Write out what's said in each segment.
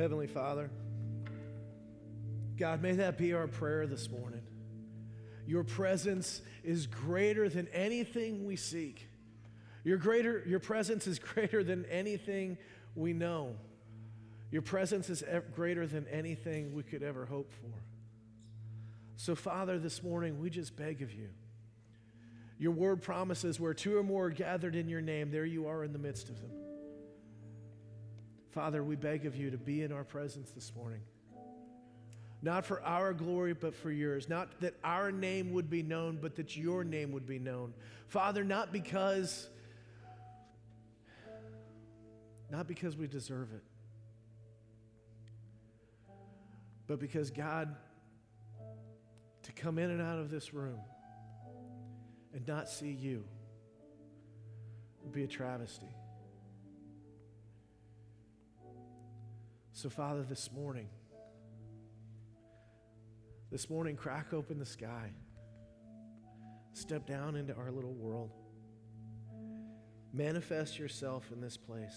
Heavenly Father, God, may that be our prayer this morning. Your presence is greater than anything we seek. Your, greater, your presence is greater than anything we know. Your presence is greater than anything we could ever hope for. So, Father, this morning we just beg of you. Your word promises where two or more are gathered in your name, there you are in the midst of them. Father, we beg of you to be in our presence this morning. Not for our glory, but for yours. Not that our name would be known, but that your name would be known. Father, not because not because we deserve it, but because God to come in and out of this room and not see you would be a travesty. So, Father, this morning, this morning, crack open the sky, step down into our little world, manifest yourself in this place.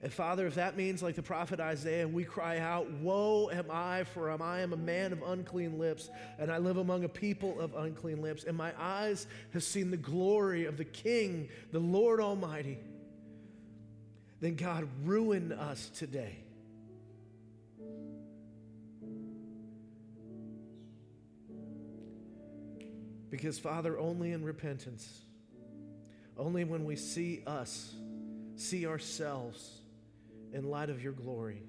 And Father, if that means like the prophet Isaiah, we cry out, Woe am I, for I am a man of unclean lips, and I live among a people of unclean lips, and my eyes have seen the glory of the King, the Lord Almighty. Then God, ruin us today. Because, Father, only in repentance, only when we see us, see ourselves, in light of your glory,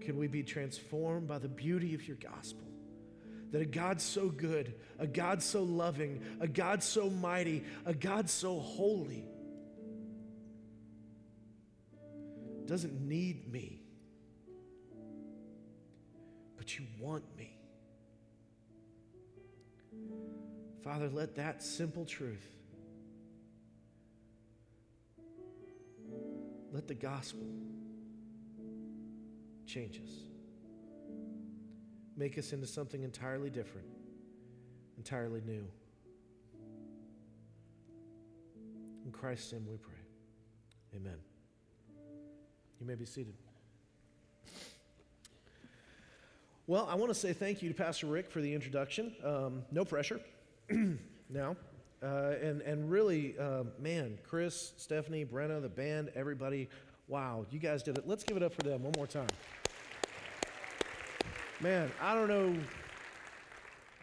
can we be transformed by the beauty of your gospel? That a God so good, a God so loving, a God so mighty, a God so holy doesn't need me, but you want me. Father, let that simple truth Let the gospel change us, make us into something entirely different, entirely new. In Christ's name we pray. Amen. You may be seated. Well, I want to say thank you to Pastor Rick for the introduction. Um, no pressure now. Uh, and, and really, uh, man, Chris, Stephanie, Brenna, the band, everybody, wow, you guys did it. Let's give it up for them one more time. Man, I don't know.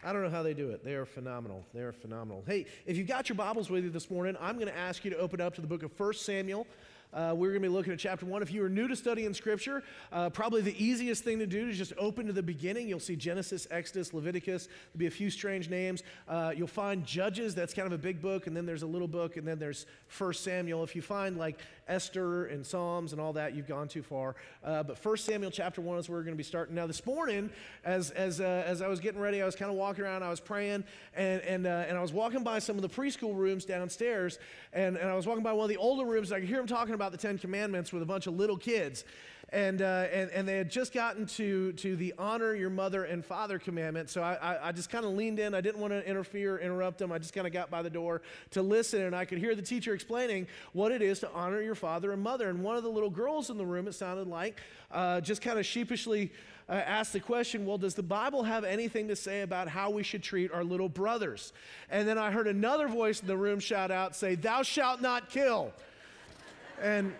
I don't know how they do it. They are phenomenal. They are phenomenal. Hey, if you've got your Bibles with you this morning, I'm going to ask you to open up to the book of 1 Samuel. Uh, we're going to be looking at chapter one. If you are new to studying Scripture, uh, probably the easiest thing to do is just open to the beginning. You'll see Genesis, Exodus, Leviticus. There'll be a few strange names. Uh, you'll find Judges. That's kind of a big book, and then there's a little book, and then there's First Samuel. If you find like Esther and Psalms and all that, you've gone too far. Uh, but First Samuel chapter one is where we're going to be starting. Now, this morning, as as uh, as I was getting ready, I was kind of walking around. I was praying, and and uh, and I was walking by some of the preschool rooms downstairs, and and I was walking by one of the older rooms. I could hear them talking about about the Ten Commandments with a bunch of little kids. And, uh, and, and they had just gotten to, to the honor your mother and father commandment. So I, I, I just kind of leaned in. I didn't want to interfere, interrupt them. I just kind of got by the door to listen. And I could hear the teacher explaining what it is to honor your father and mother. And one of the little girls in the room, it sounded like, uh, just kind of sheepishly uh, asked the question well, does the Bible have anything to say about how we should treat our little brothers? And then I heard another voice in the room shout out, say, Thou shalt not kill. And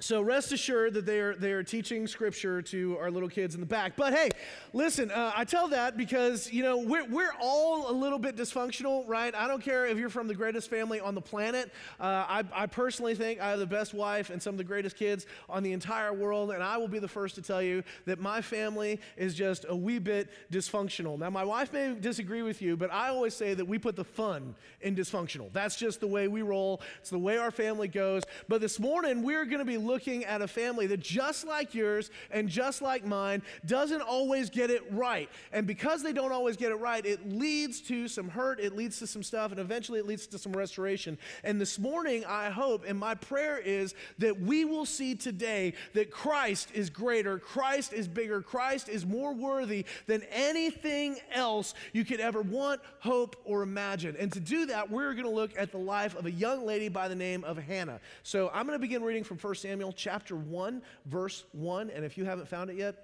so rest assured that they are, they are teaching scripture to our little kids in the back. But hey, listen, uh, I tell that because, you know, we're, we're all a little bit dysfunctional, right? I don't care if you're from the greatest family on the planet. Uh, I, I personally think I have the best wife and some of the greatest kids on the entire world. And I will be the first to tell you that my family is just a wee bit dysfunctional. Now, my wife may disagree with you, but I always say that we put the fun in dysfunctional. That's just the way we roll, it's the way our family goes. But this morning, we're going to be looking at a family that, just like yours and just like mine, doesn't always get it right. And because they don't always get it right, it leads to some hurt, it leads to some stuff, and eventually it leads to some restoration. And this morning, I hope, and my prayer is that we will see today that Christ is greater, Christ is bigger, Christ is more worthy than anything else you could ever want, hope, or imagine. And to do that, we're going to look at the life of a young lady by the name of Hannah. So I'm going to begin reading from 1 Samuel Samuel chapter 1, verse 1. And if you haven't found it yet,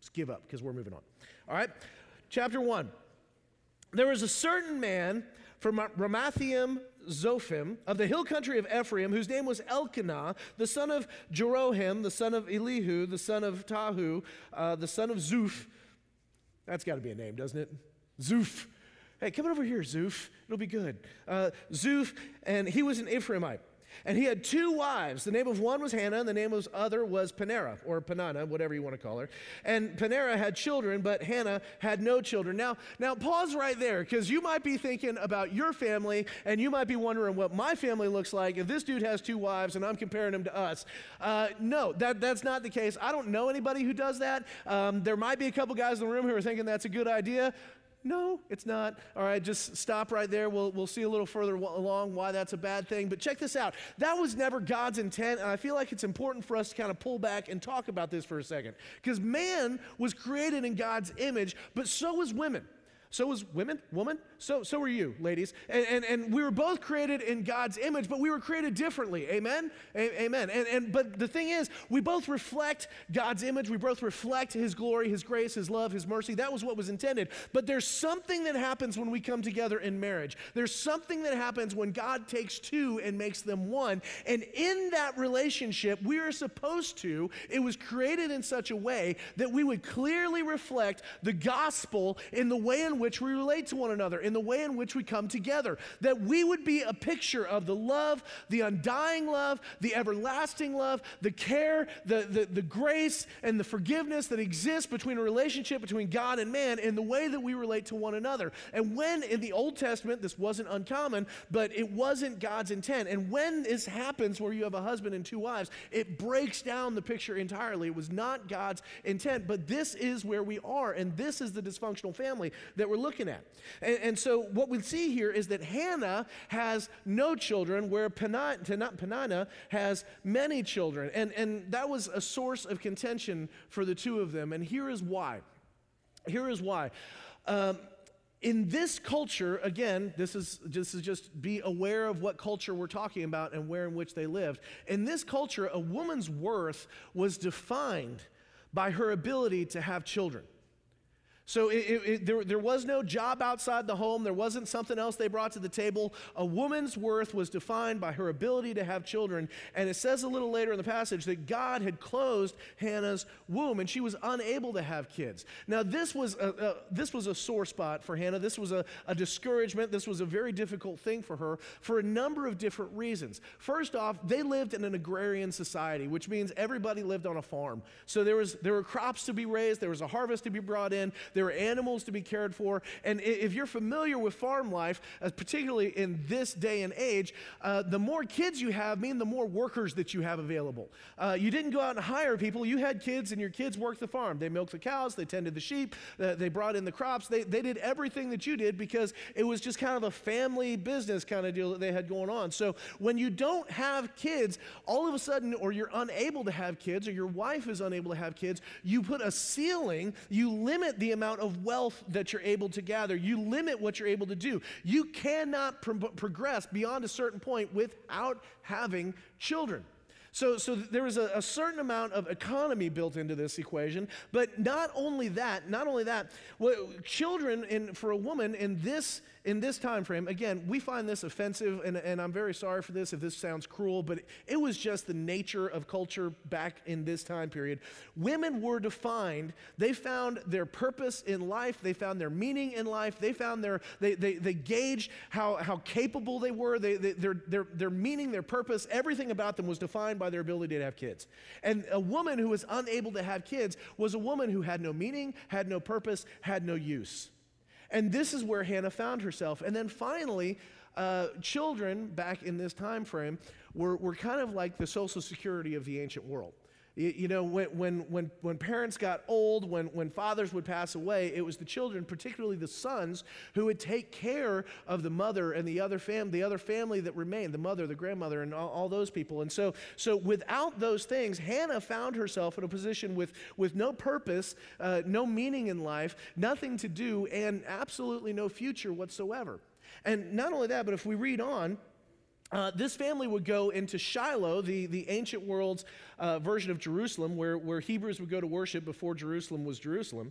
just give up because we're moving on. All right? Chapter 1. There was a certain man from Ramathaim Zophim of the hill country of Ephraim, whose name was Elkanah, the son of Jeroham, the son of Elihu, the son of Tahu, uh, the son of Zuph. That's got to be a name, doesn't it? Zuph. Hey, come over here, Zuph. It'll be good. Uh, Zuph, and he was an Ephraimite. And he had two wives. The name of one was Hannah, and the name of the other was Panera, or Panana, whatever you want to call her. And Panera had children, but Hannah had no children. Now, now pause right there, because you might be thinking about your family, and you might be wondering what my family looks like if this dude has two wives and I'm comparing him to us. Uh, no, that, that's not the case. I don't know anybody who does that. Um, there might be a couple guys in the room who are thinking that's a good idea. No, it's not. All right, just stop right there. We'll, we'll see a little further along why that's a bad thing. But check this out. That was never God's intent, and I feel like it's important for us to kind of pull back and talk about this for a second. Because man was created in God's image, but so was women. So was women, woman. So, so were you, ladies. And, and, and we were both created in God's image, but we were created differently. Amen? A- amen. And, and, but the thing is, we both reflect God's image. We both reflect His glory, His grace, His love, His mercy. That was what was intended. But there's something that happens when we come together in marriage. There's something that happens when God takes two and makes them one. And in that relationship, we are supposed to, it was created in such a way that we would clearly reflect the gospel in the way in which which we relate to one another, in the way in which we come together. That we would be a picture of the love, the undying love, the everlasting love, the care, the, the, the grace, and the forgiveness that exists between a relationship between God and man in the way that we relate to one another. And when in the Old Testament, this wasn't uncommon, but it wasn't God's intent. And when this happens, where you have a husband and two wives, it breaks down the picture entirely. It was not God's intent, but this is where we are, and this is the dysfunctional family that we're we're looking at. And, and, so what we see here is that Hannah has no children, where Peninnah has many children. And, and that was a source of contention for the two of them. And here is why. Here is why. Um, in this culture, again, this is, this is just be aware of what culture we're talking about and where in which they lived. In this culture, a woman's worth was defined by her ability to have children. So it, it, there, there was no job outside the home. There wasn't something else they brought to the table. A woman's worth was defined by her ability to have children. And it says a little later in the passage that God had closed Hannah's womb and she was unable to have kids. Now, this was a, a this was a sore spot for Hannah. This was a, a discouragement. This was a very difficult thing for her for a number of different reasons. First off, they lived in an agrarian society, which means everybody lived on a farm. So there, was, there were crops to be raised, there was a harvest to be brought in there are animals to be cared for. And if you're familiar with farm life, uh, particularly in this day and age, uh, the more kids you have mean the more workers that you have available. Uh, you didn't go out and hire people. You had kids, and your kids worked the farm. They milked the cows, they tended the sheep, uh, they brought in the crops. They, they did everything that you did because it was just kind of a family business kind of deal that they had going on. So when you don't have kids, all of a sudden, or you're unable to have kids, or your wife is unable to have kids, you put a ceiling, you limit the amount amount of wealth that you're able to gather. You limit what you're able to do. You cannot pro- progress beyond a certain point without having children. So, so there is a, a, certain amount of economy built into this equation, but not only that, not only that, well, children in, for a woman in this in this time frame, again, we find this offensive, and, and I'm very sorry for this if this sounds cruel, but it was just the nature of culture back in this time period. Women were defined, they found their purpose in life, they found their meaning in life, they found their, they, they, they gauged how, how capable they were, they, they, their, their, their meaning, their purpose, everything about them was defined by their ability to have kids. And a woman who was unable to have kids was a woman who had no meaning, had no purpose, had no use. And this is where Hannah found herself. And then finally, uh, children back in this time frame were, were kind of like the social security of the ancient world. You, know, when, when, when, when parents got old, when, when fathers would pass away, it was the children, particularly the sons, who would take care of the mother and the other, fam- the other family that remained, the mother, the grandmother, and all, all those people. And so, so without those things, Hannah found herself in a position with, with no purpose, uh, no meaning in life, nothing to do, and absolutely no future whatsoever. And not only that, but if we read on, uh, this family would go into Shiloh, the, the ancient world's uh, version of Jerusalem, where, where Hebrews would go to worship before Jerusalem was Jerusalem.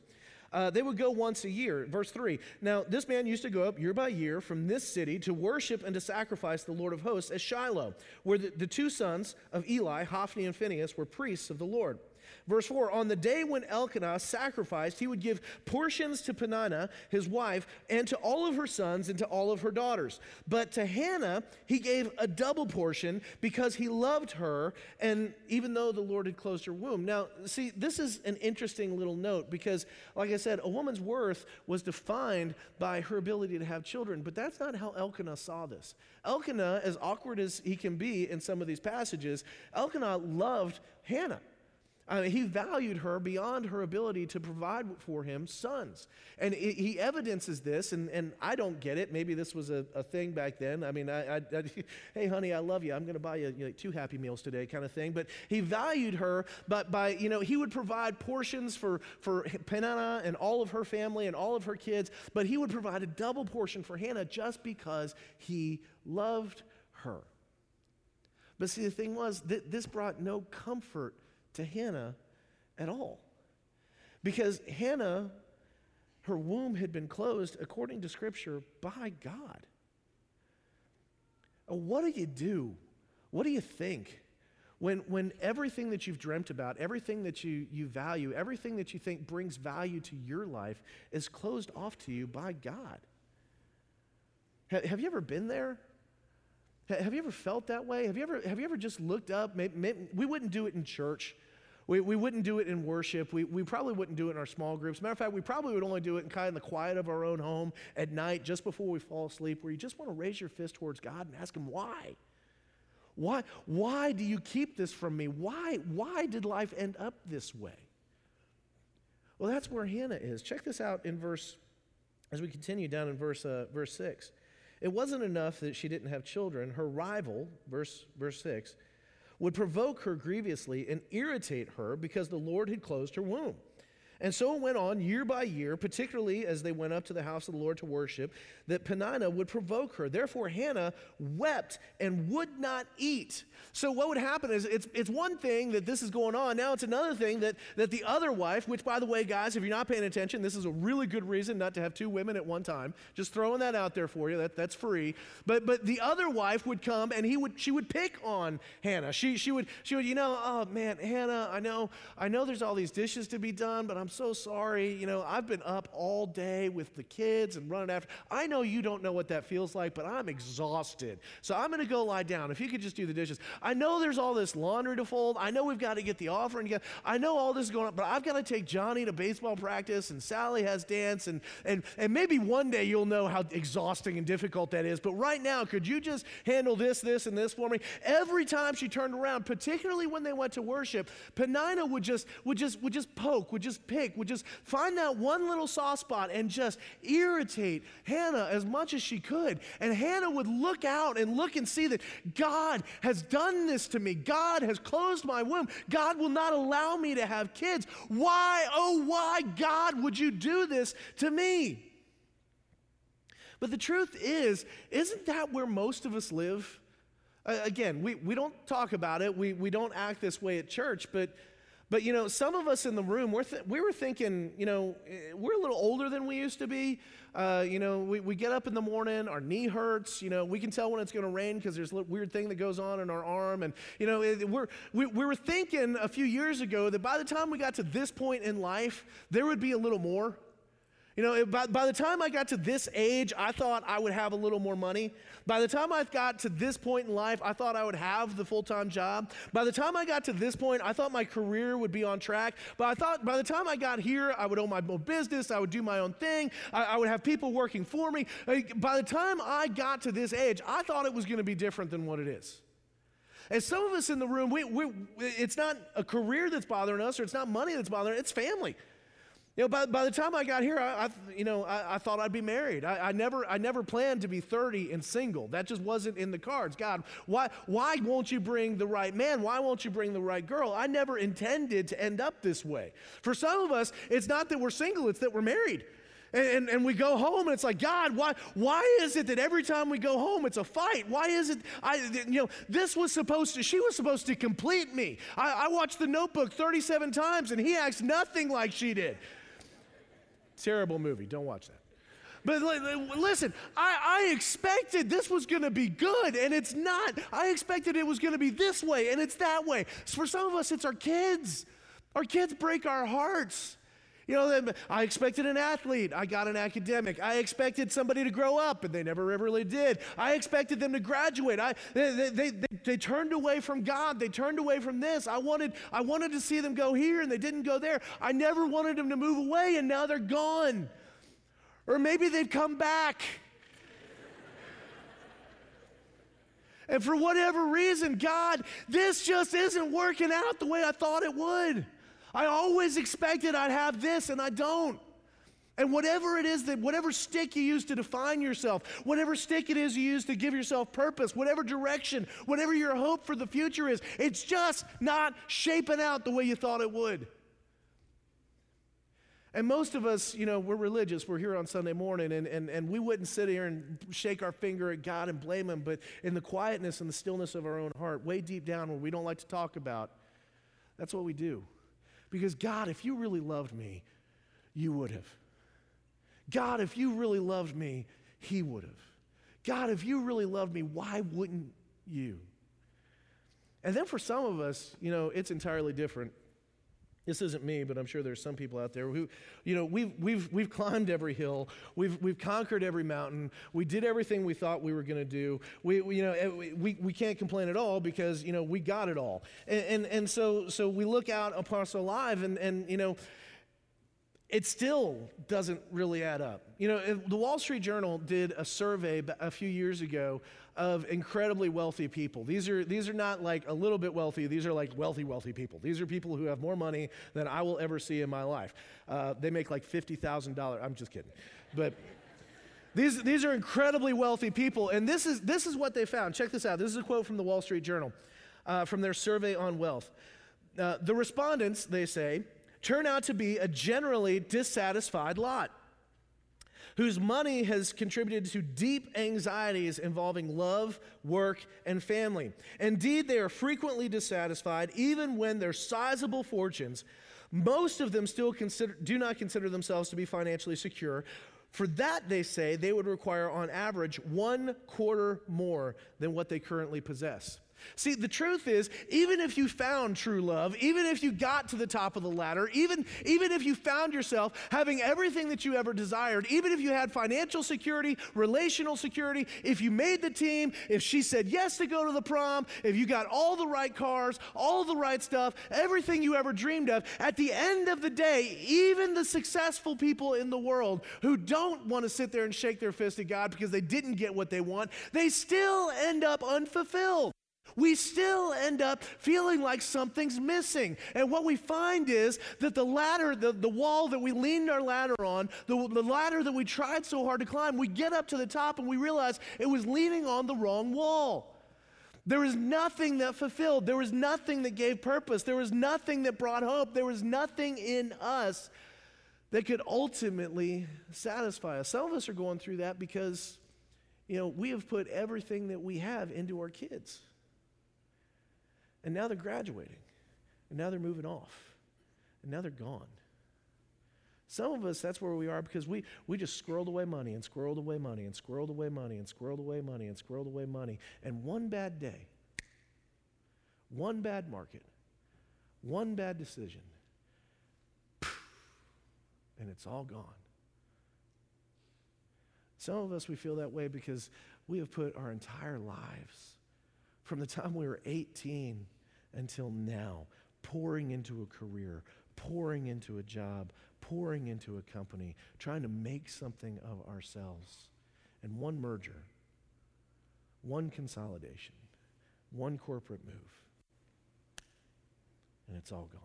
Uh, they would go once a year. Verse 3. Now, this man used to go up year by year from this city to worship and to sacrifice the Lord of hosts at Shiloh, where the, the two sons of Eli, Hophni and Phinehas, were priests of the Lord. Verse 4 On the day when Elkanah sacrificed, he would give portions to Peninnah, his wife, and to all of her sons and to all of her daughters. But to Hannah, he gave a double portion because he loved her, and even though the Lord had closed her womb. Now, see, this is an interesting little note because, like I said, a woman's worth was defined by her ability to have children, but that's not how Elkanah saw this. Elkanah, as awkward as he can be in some of these passages, Elkanah loved Hannah. I mean, he valued her beyond her ability to provide for him sons. And he evidences this, and, and I don't get it. Maybe this was a, a thing back then. I mean, I, I, I hey, honey, I love you. I'm going to buy you, you know, two Happy Meals today, kind of thing. But he valued her, but by, you know, he would provide portions for, for Peninnah and all of her family and all of her kids, but he would provide a double portion for Hannah just because he loved her. But see, the thing was, th- this brought no comfort to Hannah at all. Because Hannah, her womb had been closed, according to Scripture, by God. What do you do? What do you think? When, when everything that you've dreamt about, everything that you, you value, everything that you think brings value to your life is closed off to you by God. Have you ever been there? Have you ever felt that way? Have you ever, have you ever just looked up? Maybe, maybe, we wouldn't do it in church. We, we wouldn't do it in worship. We, we probably wouldn't do it in our small groups. Matter of fact, we probably would only do it in kind of the quiet of our own home at night, just before we fall asleep, where you just want to raise your fist towards God and ask Him, why? Why, why do you keep this from me? Why, why did life end up this way? Well, that's where Hannah is. Check this out in verse, as we continue down in verse, uh, verse 6. It wasn't enough that she didn't have children. Her rival, verse, verse 6, would provoke her grievously and irritate her because the Lord had closed her womb. And so it went on year by year, particularly as they went up to the house of the Lord to worship, that Peninnah would provoke her. Therefore, Hannah wept and would not eat. So, what would happen is it's, it's one thing that this is going on. Now, it's another thing that, that the other wife, which, by the way, guys, if you're not paying attention, this is a really good reason not to have two women at one time. Just throwing that out there for you. That, that's free. But, but the other wife would come and he would, she would pick on Hannah. She, she, would, she would, you know, oh man, Hannah, I know, I know there's all these dishes to be done, but I'm so sorry. You know, I've been up all day with the kids and running after. I know you don't know what that feels like, but I'm exhausted. So I'm going to go lie down. If you could just do the dishes. I know there's all this laundry to fold. I know we've got to get the offering together. I know all this is going on, but I've got to take Johnny to baseball practice and Sally has dance and and and maybe one day you'll know how exhausting and difficult that is. But right now, could you just handle this, this, and this for me? Every time she turned around, particularly when they went to worship, Peninnah would just would just would just poke, would just would just find that one little soft spot and just irritate Hannah as much much as she could. And Hannah would look out and look and see that God has done this to me. God has closed my womb. God will not allow me to have kids. Why, oh, why, God, would you do this to me? But the truth is, isn't that where most of us live? Uh, again, we, we don't talk about it, we, we don't act this way at church, but but you know, some of us in the room, we're th- we were thinking, you know, eh, we're a little older than we used to be. Uh, you know, we, we get up in the morning, our knee hurts. You know, we can tell when it's going to rain because there's a weird thing that goes on in our arm. And, you know, it, we're, we, we were thinking a few years ago that by the time we got to this point in life, there would be a little more. You know, by, by the time I got to this age, I thought I would have a little more money. By the time I got to this point in life, I thought I would have the full time job. By the time I got to this point, I thought my career would be on track. But I thought by the time I got here, I would own my own business, I would do my own thing, I, I would have people working for me. By the time I got to this age, I thought it was going to be different than what it is. And some of us in the room, we, we, it's not a career that's bothering us, or it's not money that's bothering us, it's family. You know, by, by the time I got here, I, I you know, I, I, thought I'd be married. I, I, never, I never planned to be 30 and single. That just wasn't in the cards. God, why, why won't you bring the right man? Why won't you bring the right girl? I never intended to end up this way. For some of us, it's not that we're single, it's that we're married. And, and, and, we go home and it's like, God, why, why is it that every time we go home it's a fight? Why is it, I, you know, this was supposed to, she was supposed to complete me. I, I watched the notebook 37 times and he acts nothing like she did. Terrible movie. Don't watch that. But listen, I, I expected this was going to be good, and it's not. I expected it was going to be this way, and it's that way. So for some of us, it's our kids. Our kids break our hearts. You know, I expected an athlete. I got an academic. I expected somebody to grow up, and they never really did. I expected them to graduate. I, they, they, they, they, turned away from God. They turned away from this. I wanted, I wanted to see them go here, and they didn't go there. I never wanted them to move away, and now they're gone. Or maybe they've come back. and for whatever reason, God, this just isn't working out the way I thought it would. I always expected I'd have this, and I don't. And whatever it is that, whatever stick you use to define yourself, whatever stick it is you use to give yourself purpose, whatever direction, whatever your hope for the future is, it's just not shaping out the way you thought it would. And most of us, you know, we're religious. We're here on Sunday morning, and, and, and we wouldn't sit here and shake our finger at God and blame Him. But in the quietness and the stillness of our own heart, way deep down where we don't like to talk about, that's what we do. Because God, if you really loved me, you would have. God, if you really loved me, He would have. God, if you really loved me, why wouldn't you? And then for some of us, you know, it's entirely different. This isn't me, but I'm sure there's some people out there who, you know, we've, we've, we've climbed every hill. We've, we've conquered every mountain. We did everything we thought we were going to do. We, we, you know, eh, we, we can't complain at all because, you know, we got it all. And, and, and so, so we look out across our life and, and, you know, it still doesn't really add up. You know, the Wall Street Journal did a survey a few years ago of incredibly wealthy people. These are, these are not like a little bit wealthy, these are like wealthy, wealthy people. These are people who have more money than I will ever see in my life. Uh, they make like $50,000. I'm just kidding. But these, these are incredibly wealthy people. And this is, this is what they found. Check this out. This is a quote from the Wall Street Journal uh, from their survey on wealth. Uh, the respondents, they say, turn out to be a generally dissatisfied lot whose money has contributed to deep anxieties involving love, work, and family. Indeed, they are frequently dissatisfied, even when their sizable fortunes. Most of them still consider, do not consider themselves to be financially secure. For that, they say, they would require on average one quarter more than what they currently possess. See, the truth is, even if you found true love, even if you got to the top of the ladder, even, even if you found yourself having everything that you ever desired, even if you had financial security, relational security, if you made the team, if she said yes to go to the prom, if you got all the right cars, all the right stuff, everything you ever dreamed of, at the end of the day, even the successful people in the world who don't want to sit there and shake their fist at God because they didn't get what they want, they still end up unfulfilled we still end up feeling like something's missing. And what we find is that the ladder, the, the wall that we leaned our ladder on, the, the ladder that we tried so hard to climb, we get up to the top and we realize it was leaning on the wrong wall. There was nothing that fulfilled. There was nothing that gave purpose. There was nothing that brought hope. There was nothing in us that could ultimately satisfy us. Some of us are going through that because, you know, we have put everything that we have into our kids. And now they're graduating. And now they're moving off. And now they're gone. Some of us, that's where we are because we, we just squirreled away money and squirreled away money and squirreled away money and squirreled away money and squirreled away money. And one bad day, one bad market, one bad decision, and it's all gone. Some of us, we feel that way because we have put our entire lives from the time we were 18 until now, pouring into a career, pouring into a job, pouring into a company, trying to make something of ourselves. And one merger, one consolidation, one corporate move, and it's all gone.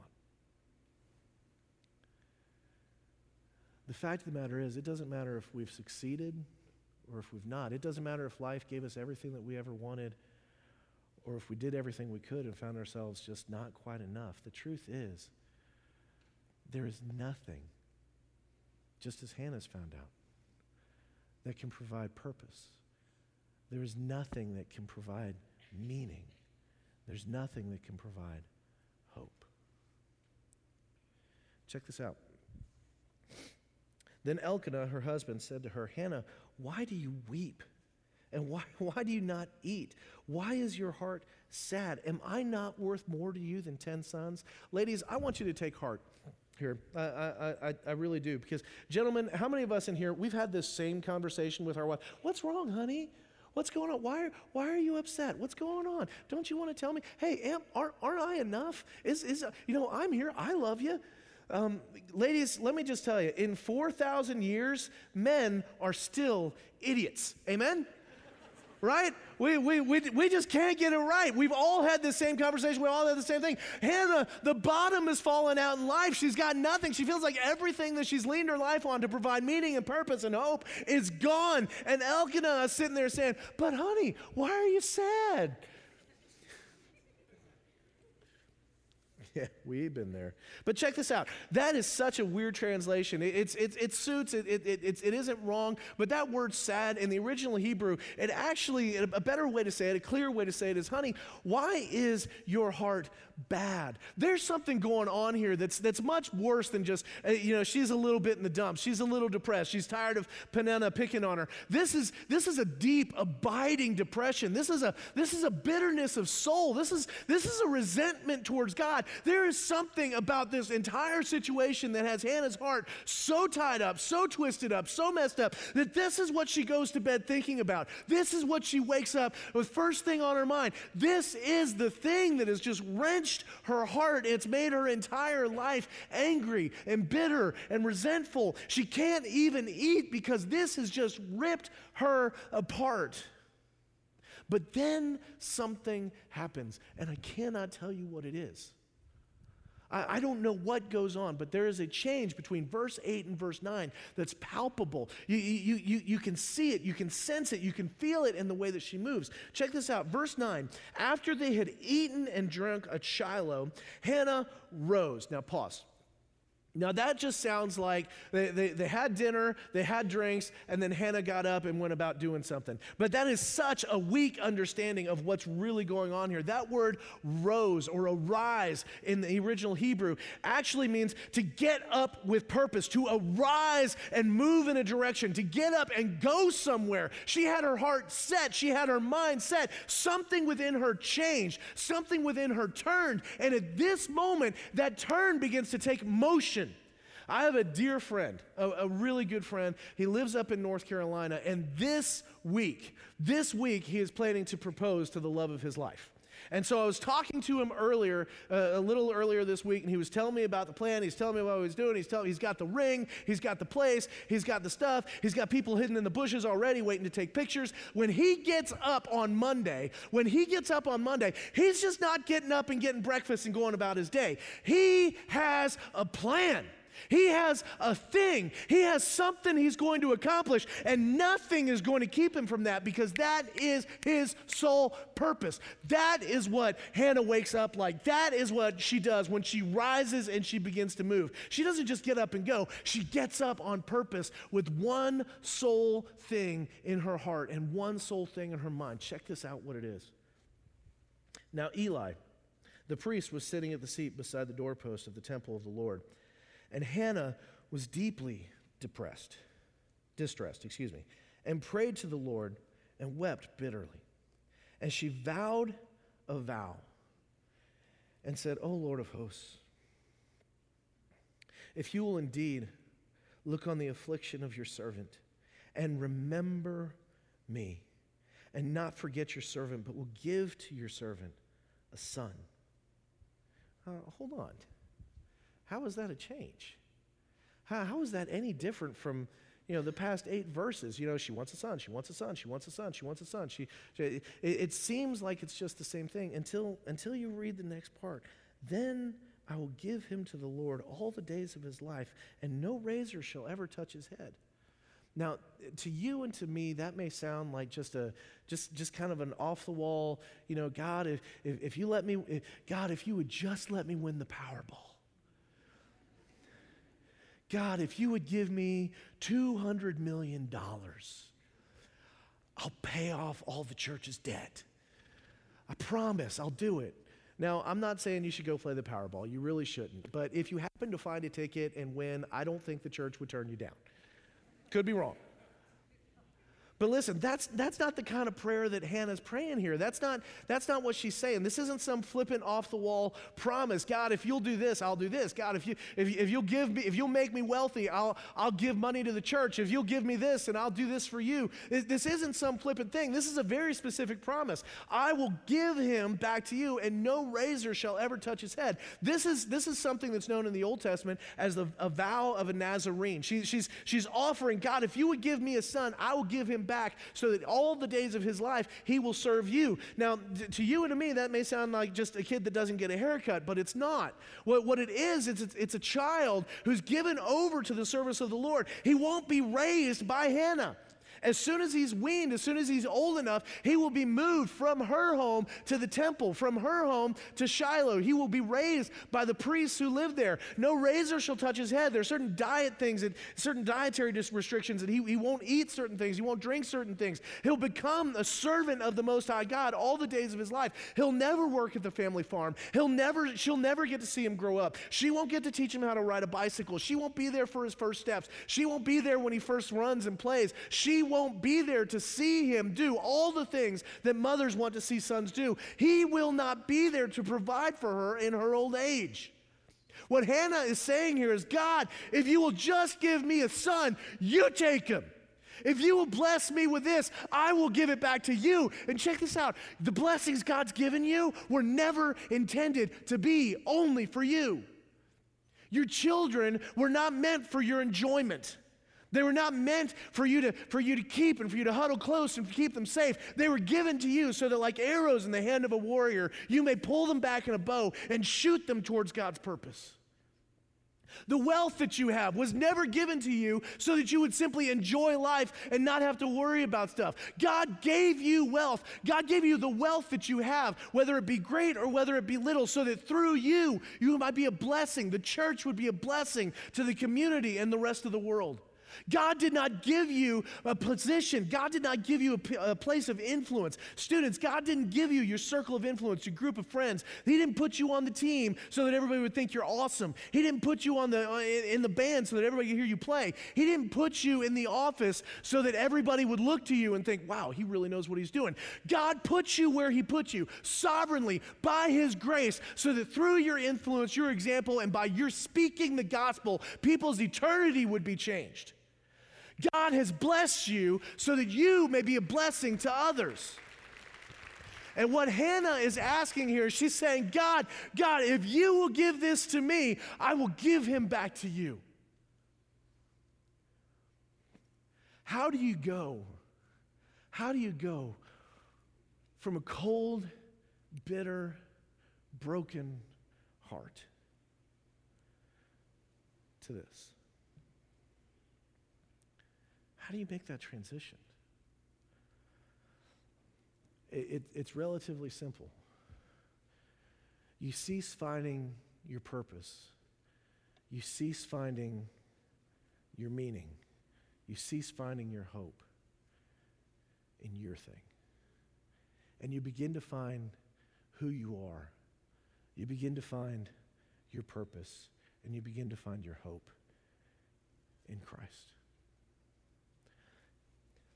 The fact of the matter is, it doesn't matter if we've succeeded or if we've not. It doesn't matter if life gave us everything that we ever wanted or if we did everything we could and found ourselves just not quite enough. The truth is, there is nothing, just as Hannah's found out, that can provide purpose. There is nothing that can provide meaning. There's nothing that can provide hope. Check this out. Then Elkanah, her husband, said to her, Hannah, why do you weep? And why, why do you not eat? Why is your heart sad? Am I not worth more to you than 10 sons? Ladies, I want you to take heart here. I, I, I, I, really do. Because, gentlemen, how many of us in here, we've had this same conversation with our wife? What's wrong, honey? What's going on? Why, why are you upset? What's going on? Don't you want to tell me? Hey, am, aren't, aren't I enough? Is, is, you know, I'm here. I love you. Um, ladies, let me just tell you in 4,000 years, men are still idiots. Amen? Right? We, we, we, we just can't get it right. We've all had the same conversation. We all had the same thing. Hannah, the bottom has fallen out in life. She's got nothing. She feels like everything that she's leaned her life on to provide meaning and purpose and hope is gone. And Elkanah is sitting there saying, But honey, why are you sad? Yeah, we've been there. But check this out. That is such a weird translation. It, it's, it, it suits, it, it, it, it isn't wrong, but that word sad in the original Hebrew, it actually, a better way to say it, a clear way to say it is, honey, why is your heart bad? There's something going on here that's, that's much worse than just, uh, you know, she's a little bit in the dumps. She's a little depressed. She's tired of Peninnah picking on her. This is, this is a deep, abiding depression. This is a, this is a bitterness of soul. This is, this is a resentment towards God. There is something about this entire situation that has Hannah's heart so tied up, so twisted up, so messed up that this is what she goes to bed thinking about. This is what she wakes up with first thing on her mind. This is the thing that has just her heart. It's made her entire life angry and bitter and resentful. She can't even eat because this has just ripped her apart. But then something happens, and I cannot tell you what it is. I, I don't know what goes on, but there is a change between verse 8 and verse 9 that's palpable. You, you, you, you can see it, you can sense it, you can feel it in the way that she moves. Check this out. Verse 9 After they had eaten and drunk at Shiloh, Hannah rose. Now, pause. Now, that just sounds like they, they, they, had dinner, they had drinks, and then Hannah got up and went about doing something. But that is such a weak understanding of what's really going on here. That word rose or arise in the original Hebrew actually means to get up with purpose, to arise and move in a direction, to get up and go somewhere. She had her heart set, she had her mind set. Something within her changed, something within her turned. And at this moment, that turn begins to take motion. I have a dear friend, a, a, really good friend. He lives up in North Carolina, and this week, this week, he is planning to propose to the love of his life. And so I was talking to him earlier, uh, a little earlier this week, and he was telling me about the plan. He's telling me what he was doing. He's telling he's got the ring, he's got the place, he's got the stuff, he's got people hidden in the bushes already waiting to take pictures. When he gets up on Monday, when he gets up on Monday, he's just not getting up and getting breakfast and going about his day. He has a plan. He has a thing, he has something he's going to accomplish, and nothing is going to keep him from that because that is his sole purpose. That is what Hannah wakes up like. That is what she does when she rises and she begins to move. She doesn't just get up and go, she gets up on purpose with one sole thing in her heart and one sole thing in her mind. Check this out what it is. Now, Eli, the priest, was sitting at the seat beside the doorpost of the temple of the Lord. And Hannah was deeply depressed, distressed, excuse me, and prayed to the Lord and wept bitterly. And she vowed a vow and said, O Lord of hosts, if you will indeed look on the affliction of your servant and remember me, and not forget your servant, but will give to your servant a son. Uh, hold on. How is that a change? How, how is that any different from you know the past eight verses? You know she wants a son she wants a son she wants a son she wants a son. She, she it, it, seems like it's just the same thing until until you read the next part. Then i will give him to the lord all the days of his life and no razor shall ever touch his head. Now to you and to me that may sound like just a just just kind of an off the wall you know god if, if, if you let me if, god if you would just let me win the powerball God, if you would give me $200 million, I'll pay off all the church's debt. I promise I'll do it. Now, I'm not saying you should go play the Powerball. You really shouldn't. But if you happen to find a ticket and win, I don't think the church would turn you down. Could be wrong. But listen, that's, that's not the kind of prayer that Hannah's praying here. That's not, that's not what she's saying. This isn't some flippant off the wall promise. God, if you'll do this, I'll do this. God, if, you, if, if you'll give me, if you'll make me wealthy, I'll, I'll give money to the church. If you'll give me this and I'll do this for you. This isn't some flippant thing. This is a very specific promise. I will give him back to you and no razor shall ever touch his head. This is, this is something that's known in the Old Testament as the, a vow of a Nazarene. She, she's, she's offering, God, if you would give me a son, I will give him back so that all the days of his life he will serve you. Now, to you and to me, that may sound like just a kid that doesn't get a haircut, but it's not. What, what it is, it's, it's a child who's given over to the service of the Lord. He won't be raised by Hannah. As soon as he's weaned, as soon as he's old enough, he will be moved from her home to the temple, from her home to Shiloh. He will be raised by the priests who live there. No razor shall touch his head. There are certain diet things and certain dietary restrictions, that he, he won't eat certain things. He won't drink certain things. He'll become a servant of the Most High God all the days of his life. He'll never work at the family farm. He'll never, she'll never get to see him grow up. She won't get to teach him how to ride a bicycle. She won't be there for his first steps. She won't be there when he first runs and plays. She won't be there to see him do all the things that mothers want to see sons do. He will not be there to provide for her in her old age. What Hannah is saying here is God, if you will just give me a son, you take him. If you will bless me with this, I will give it back to you. And check this out the blessings God's given you were never intended to be only for you. Your children were not meant for your enjoyment. They were not meant for you, to, for you to keep and for you to huddle close and keep them safe. They were given to you so that, like arrows in the hand of a warrior, you may pull them back in a bow and shoot them towards God's purpose. The wealth that you have was never given to you so that you would simply enjoy life and not have to worry about stuff. God gave you wealth. God gave you the wealth that you have, whether it be great or whether it be little, so that through you, you might be a blessing. The church would be a blessing to the community and the rest of the world. God did not give you a position. God did not give you a, a, place of influence. Students, God didn't give you your circle of influence, your group of friends. He didn't put you on the team so that everybody would think you're awesome. He didn't put you on the, uh, in, the band so that everybody could hear you play. He didn't put you in the office so that everybody would look to you and think, wow, he really knows what he's doing. God put you where he put you sovereignly by his grace so that through your influence, your example, and by your speaking the gospel, people's eternity would be changed. God has blessed you so that you may be a blessing to others. And what Hannah is asking here, she's saying, God, God, if you will give this to me, I will give him back to you. How do you go? How do you go from a cold, bitter, broken heart to this? How do you make that transition? It, it, it's relatively simple. You cease finding your purpose, you cease finding your meaning, you cease finding your hope in your thing. And you begin to find who you are. You begin to find your purpose, and you begin to find your hope in Christ.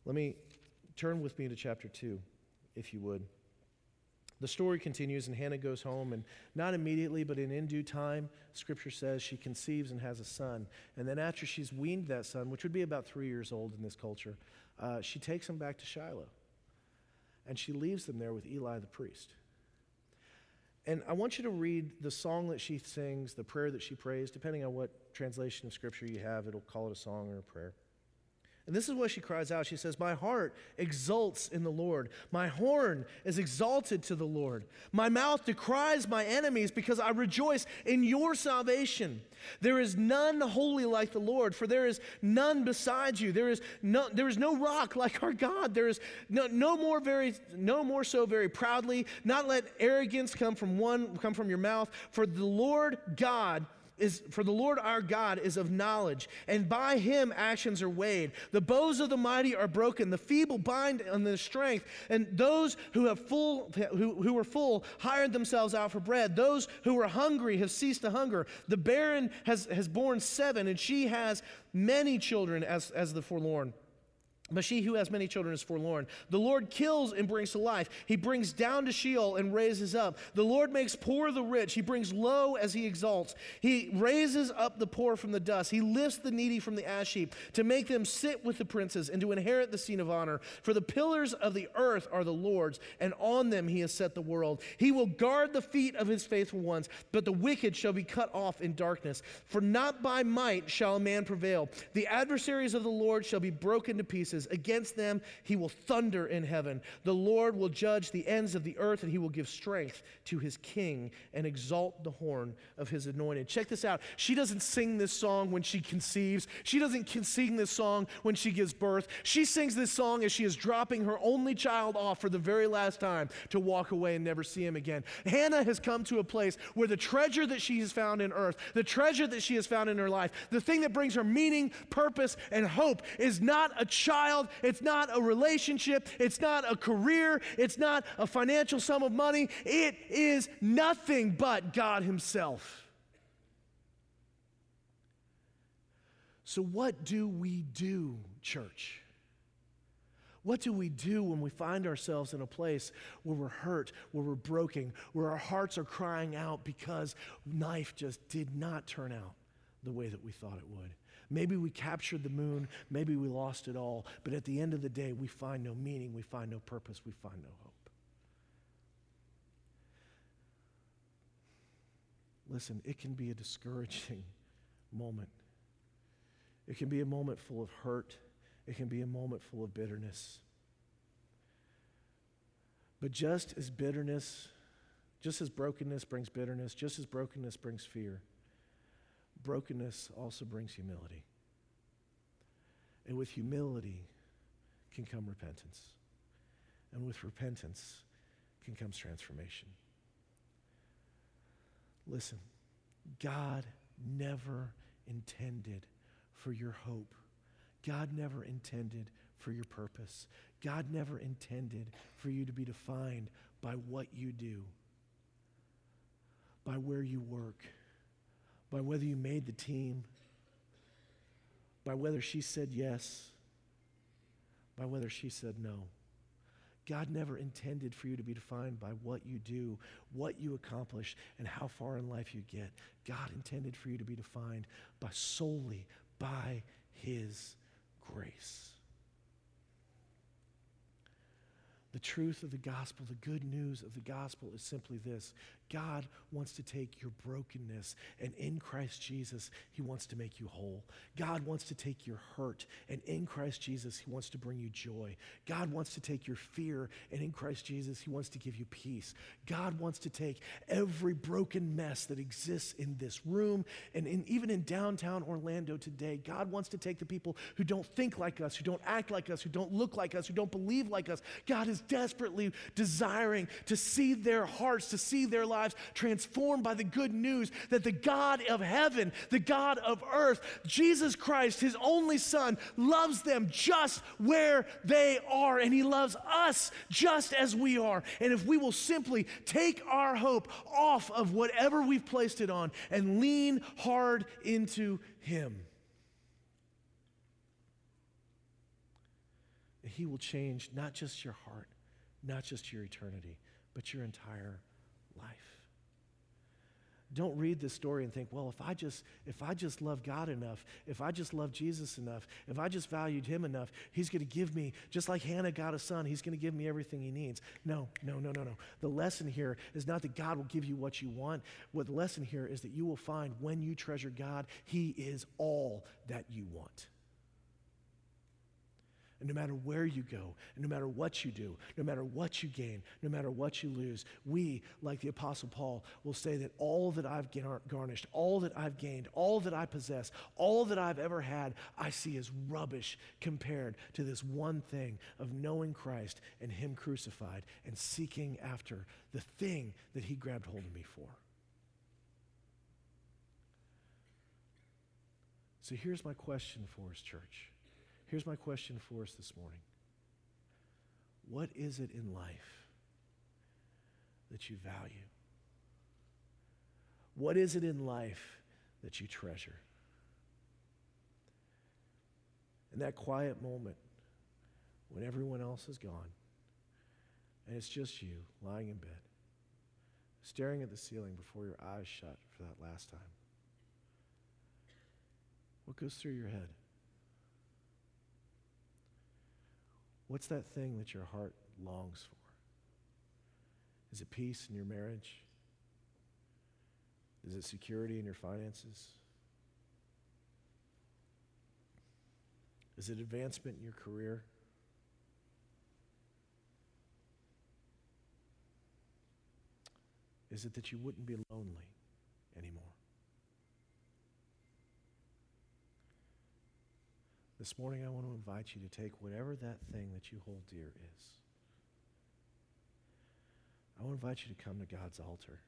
Let me turn with me to chapter 2, if you would. The story continues, and Hannah goes home, and not immediately, but in, in due time, scripture says she conceives and has a son. And then, after she's weaned that son, which would be about three years old in this culture, uh, she takes him back to Shiloh. And she leaves them there with Eli the priest. And I want you to read the song that she sings, the prayer that she prays, depending on what translation of scripture you have, it'll call it a song or a prayer. And this is what she cries out. She says, My heart exults in the Lord. My horn is exalted to the Lord. My mouth decries my enemies because I rejoice in your salvation. There is none holy like the Lord, for there is none besides you. There is no, there is no rock like our God. There is no, no more very no more so very proudly. Not let arrogance come from one come from your mouth. For the Lord God is for the Lord our God is of knowledge, and by him actions are weighed. The bows of the mighty are broken, the feeble bind on their strength, and those who have full who, who were full hired themselves out for bread. Those who were hungry have ceased to hunger. The barren has, has borne seven, and she has many children as, as the forlorn. But she who has many children is forlorn. The Lord kills and brings to life. He brings down to Sheol and raises up. The Lord makes poor the rich. He brings low as he exalts. He raises up the poor from the dust. He lifts the needy from the ash heap to make them sit with the princes and to inherit the seat of honor. For the pillars of the earth are the Lord's, and on them he has set the world. He will guard the feet of his faithful ones, but the wicked shall be cut off in darkness. For not by might shall a man prevail. The adversaries of the Lord shall be broken to pieces. Against them he will thunder in heaven. The Lord will judge the ends of the earth, and he will give strength to his king and exalt the horn of his anointed. Check this out. She doesn't sing this song when she conceives, she doesn't sing this song when she gives birth. She sings this song as she is dropping her only child off for the very last time to walk away and never see him again. Hannah has come to a place where the treasure that she has found in earth, the treasure that she has found in her life, the thing that brings her meaning, purpose, and hope is not a child child, it's not a relationship, it's not a career, it's not a financial sum of money. It is nothing but God Himself. So, what do we do, church? What do we do when we find ourselves in a place where we're hurt, where we're broken, where our hearts are crying out because life just did not turn out the way that we thought it would? Maybe we captured the moon, maybe we lost it all, but at the end of the day, we find no meaning, we find no purpose, we find no hope. Listen, it can be a discouraging moment. It can be a moment full of hurt. It can be a moment full of bitterness. But just as bitterness, just as brokenness brings bitterness, just as brokenness brings fear, brokenness also brings humility. And with humility can come repentance. And with repentance can come transformation. Listen, God never intended for your hope. God never intended for your purpose. God never intended for you to be defined by what you do, by where you work by whether you made the team, by whether she said yes, by whether she said no. God never intended for you to be defined by what you do, what you accomplish, and how far in life you get. God intended for you to be defined by solely by his grace. The truth of the gospel, the good news of the gospel is simply this God wants to take your brokenness, and in Christ Jesus, He wants to make you whole. God wants to take your hurt, and in Christ Jesus, He wants to bring you joy. God wants to take your fear, and in Christ Jesus, He wants to give you peace. God wants to take every broken mess that exists in this room and in, even in downtown Orlando today. God wants to take the people who don't think like us, who don't act like us, who don't look like us, who don't believe like us. God is desperately desiring to see their hearts, to see their lives lives transformed by the good news that the God of heaven, the God of earth, Jesus Christ, his only Son, loves them just where they are, and he loves us just as we are. And if we will simply take our hope off of whatever we've placed it on and lean hard into him, he will change not just your heart, not just your eternity, but your entire life. Don't read this story and think, well, if I just if I just love God enough, if I just love Jesus enough, if I just valued him enough, he's going to give me just like Hannah got a son, he's going to give me everything he needs. No, no, no, no, no. The lesson here is not that God will give you what you want. What the lesson here is that you will find when you treasure God, he is all that you want. And no matter where you go, and no matter what you do, no matter what you gain, no matter what you lose, we, like the Apostle Paul, will say that all that I've garnished, all that I've gained, all that I possess, all that I've ever had, I see as rubbish compared to this one thing of knowing Christ and Him crucified and seeking after the thing that He grabbed hold of me for. So here's my question for us, church. Here's my question for us this morning. What is it in life that you value? What is it in life that you treasure? In that quiet moment when everyone else is gone and it's just you lying in bed, staring at the ceiling before your eyes shut for that last time. What goes through your head? What's that thing that your heart longs for? Is it peace in your marriage? Is it security in your finances? Is it advancement in your career? Is it that you wouldn't be lonely anymore? This morning, I want to invite you to take whatever that thing that you hold dear is. I want to invite you to come to God's altar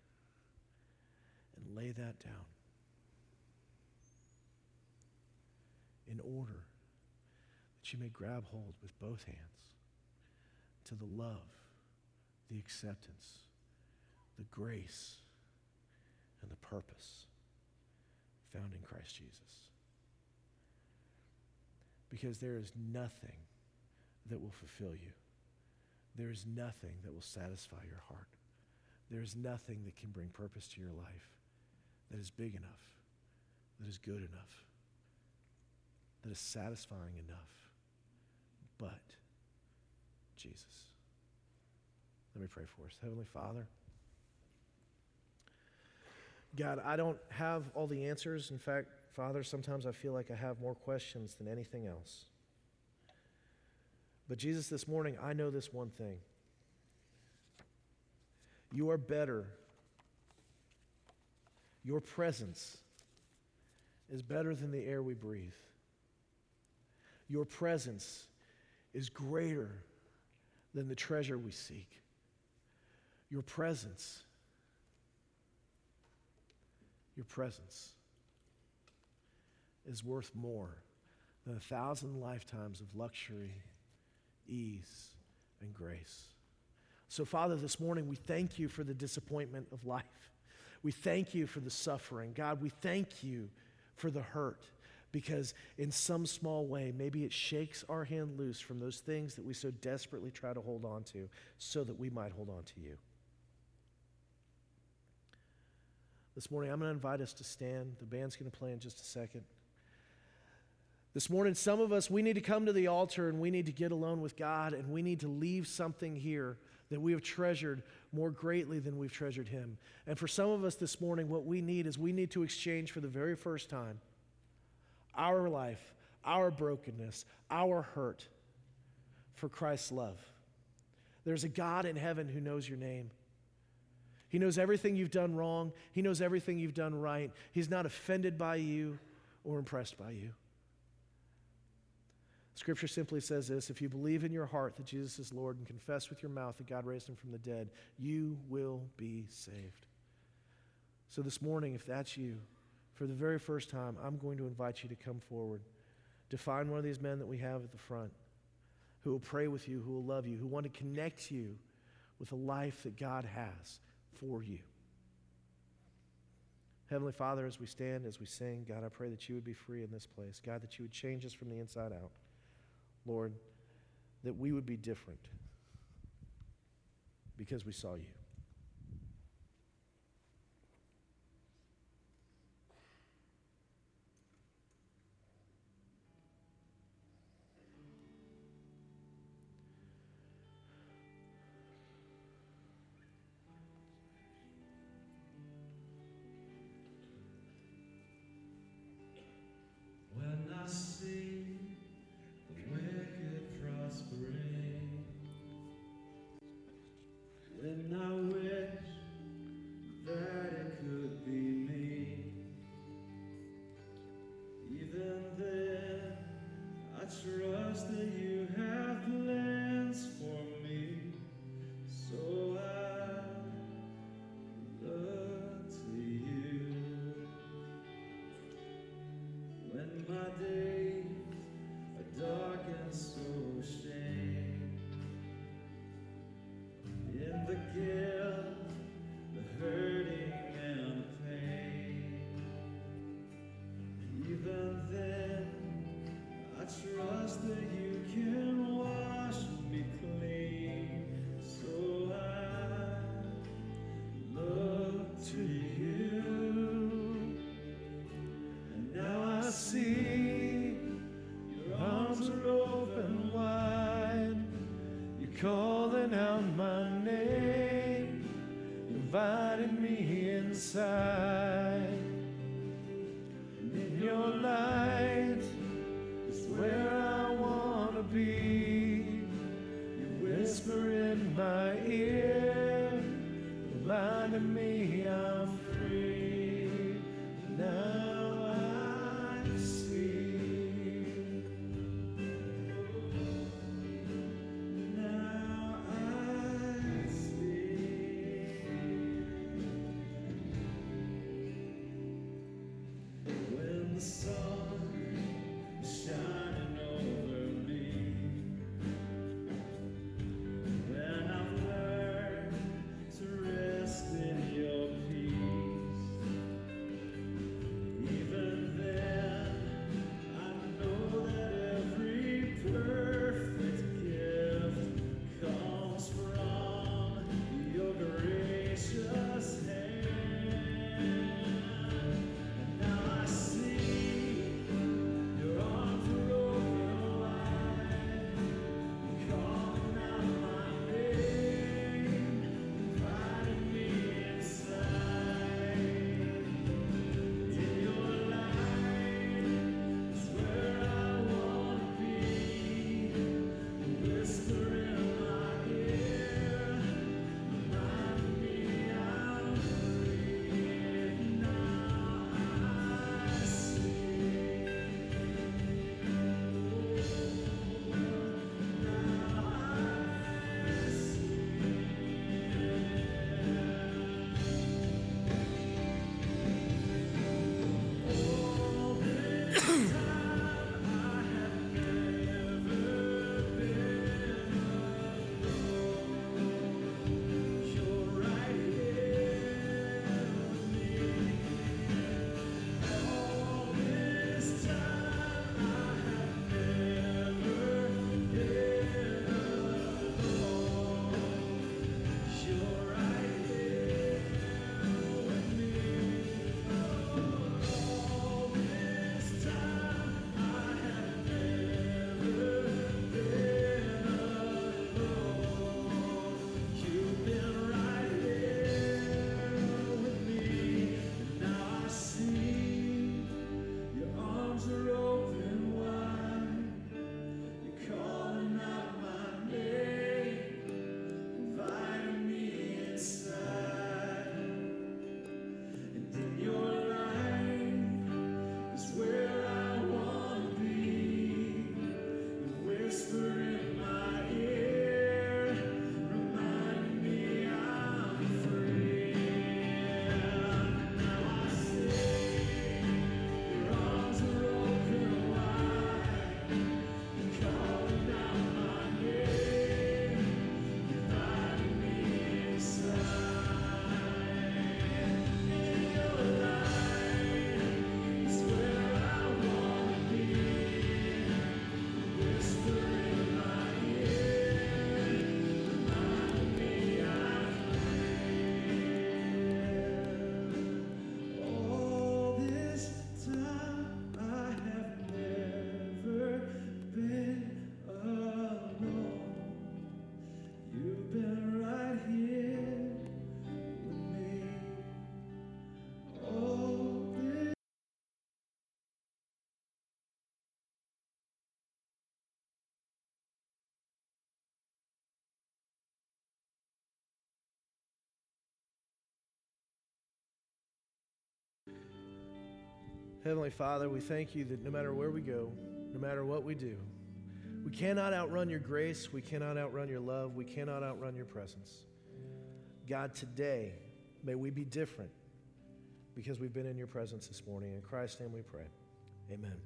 and lay that down in order that you may grab hold with both hands to the love, the acceptance, the grace, and the purpose found in Christ Jesus. Because there is nothing that will fulfill you. There is nothing that will satisfy your heart. There is nothing that can bring purpose to your life that is big enough, that is good enough, that is satisfying enough, but Jesus. Let me pray for us. Heavenly Father, God, I don't have all the answers. In fact, Father, sometimes I feel like I have more questions than anything else. But Jesus, this morning, I know this one thing. You are better. Your presence is better than the air we breathe. Your presence is greater than the treasure we seek. Your presence your presence is worth more than a thousand lifetimes of luxury, ease, and grace. So, Father, this morning we thank you for the disappointment of life. We thank you for the suffering. God, we thank you for the hurt because, in some small way, maybe it shakes our hand loose from those things that we so desperately try to hold on to so that we might hold on to you. This morning, I'm going to invite us to stand. The band's going to play in just a second. This morning, some of us, we need to come to the altar and we need to get alone with God and we need to leave something here that we have treasured more greatly than we've treasured Him. And for some of us this morning, what we need is we need to exchange for the very first time our life, our brokenness, our hurt for Christ's love. There's a God in heaven who knows your name. He knows everything you've done wrong, He knows everything you've done right. He's not offended by you or impressed by you. Scripture simply says this if you believe in your heart that Jesus is Lord and confess with your mouth that God raised him from the dead, you will be saved. So, this morning, if that's you, for the very first time, I'm going to invite you to come forward to find one of these men that we have at the front who will pray with you, who will love you, who want to connect you with a life that God has for you. Heavenly Father, as we stand, as we sing, God, I pray that you would be free in this place. God, that you would change us from the inside out. Lord, that we would be different because we saw you. my ear, reminding me I'm Heavenly Father, we thank you that no matter where we go, no matter what we do, we cannot outrun your grace. We cannot outrun your love. We cannot outrun your presence. God, today, may we be different because we've been in your presence this morning. In Christ's name we pray. Amen.